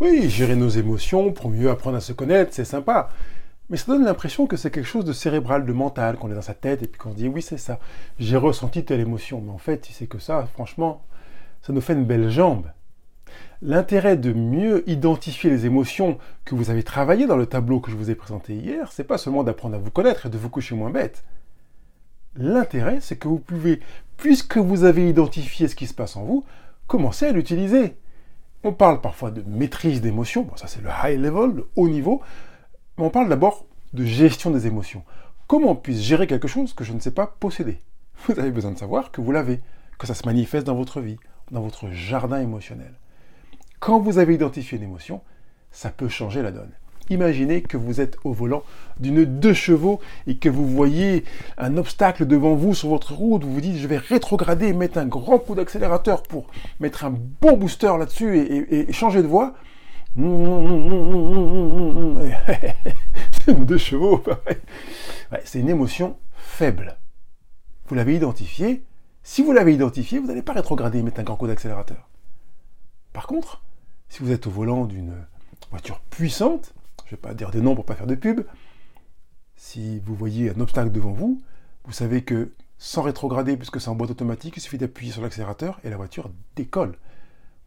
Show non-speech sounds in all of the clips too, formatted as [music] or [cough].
Oui, gérer nos émotions pour mieux apprendre à se connaître, c'est sympa. Mais ça donne l'impression que c'est quelque chose de cérébral, de mental, qu'on est dans sa tête et puis qu'on se dit oui c'est ça, j'ai ressenti telle émotion. Mais en fait, si c'est que ça, franchement, ça nous fait une belle jambe. L'intérêt de mieux identifier les émotions que vous avez travaillées dans le tableau que je vous ai présenté hier, c'est pas seulement d'apprendre à vous connaître et de vous coucher moins bête. L'intérêt, c'est que vous pouvez, puisque vous avez identifié ce qui se passe en vous, commencer à l'utiliser. On parle parfois de maîtrise d'émotions, ça c'est le high level, le haut niveau, mais on parle d'abord de gestion des émotions. Comment on puisse gérer quelque chose que je ne sais pas posséder? Vous avez besoin de savoir que vous l'avez, que ça se manifeste dans votre vie, dans votre jardin émotionnel. Quand vous avez identifié une émotion, ça peut changer la donne. Imaginez que vous êtes au volant d'une deux chevaux et que vous voyez un obstacle devant vous sur votre route. Vous vous dites, je vais rétrograder et mettre un grand coup d'accélérateur pour mettre un bon booster là-dessus et, changer de voie. [laughs] c'est deux chevaux. [laughs] c'est une émotion faible. Vous l'avez identifié. Si vous l'avez identifié, vous n'allez pas rétrograder et mettre un grand coup d'accélérateur. Par contre, si vous êtes au volant d'une voiture puissante, je ne vais pas dire des noms pour ne pas faire de pub, si vous voyez un obstacle devant vous, vous savez que sans rétrograder, puisque c'est en boîte automatique, il suffit d'appuyer sur l'accélérateur et la voiture décolle.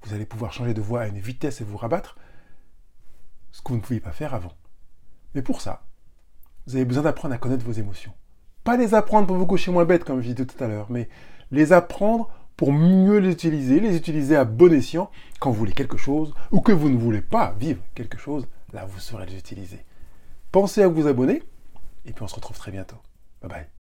Vous allez pouvoir changer de voie à une vitesse et vous rabattre, ce que vous ne pouviez pas faire avant. Mais pour ça, vous avez besoin d'apprendre à connaître vos émotions. Pas les apprendre pour vous coucher moins bête, comme je disais tout à l'heure, mais les apprendre pour mieux les utiliser, les utiliser à bon escient quand vous voulez quelque chose ou que vous ne voulez pas vivre quelque chose, là vous saurez les utiliser. Pensez à vous abonner et puis on se retrouve très bientôt. Bye bye.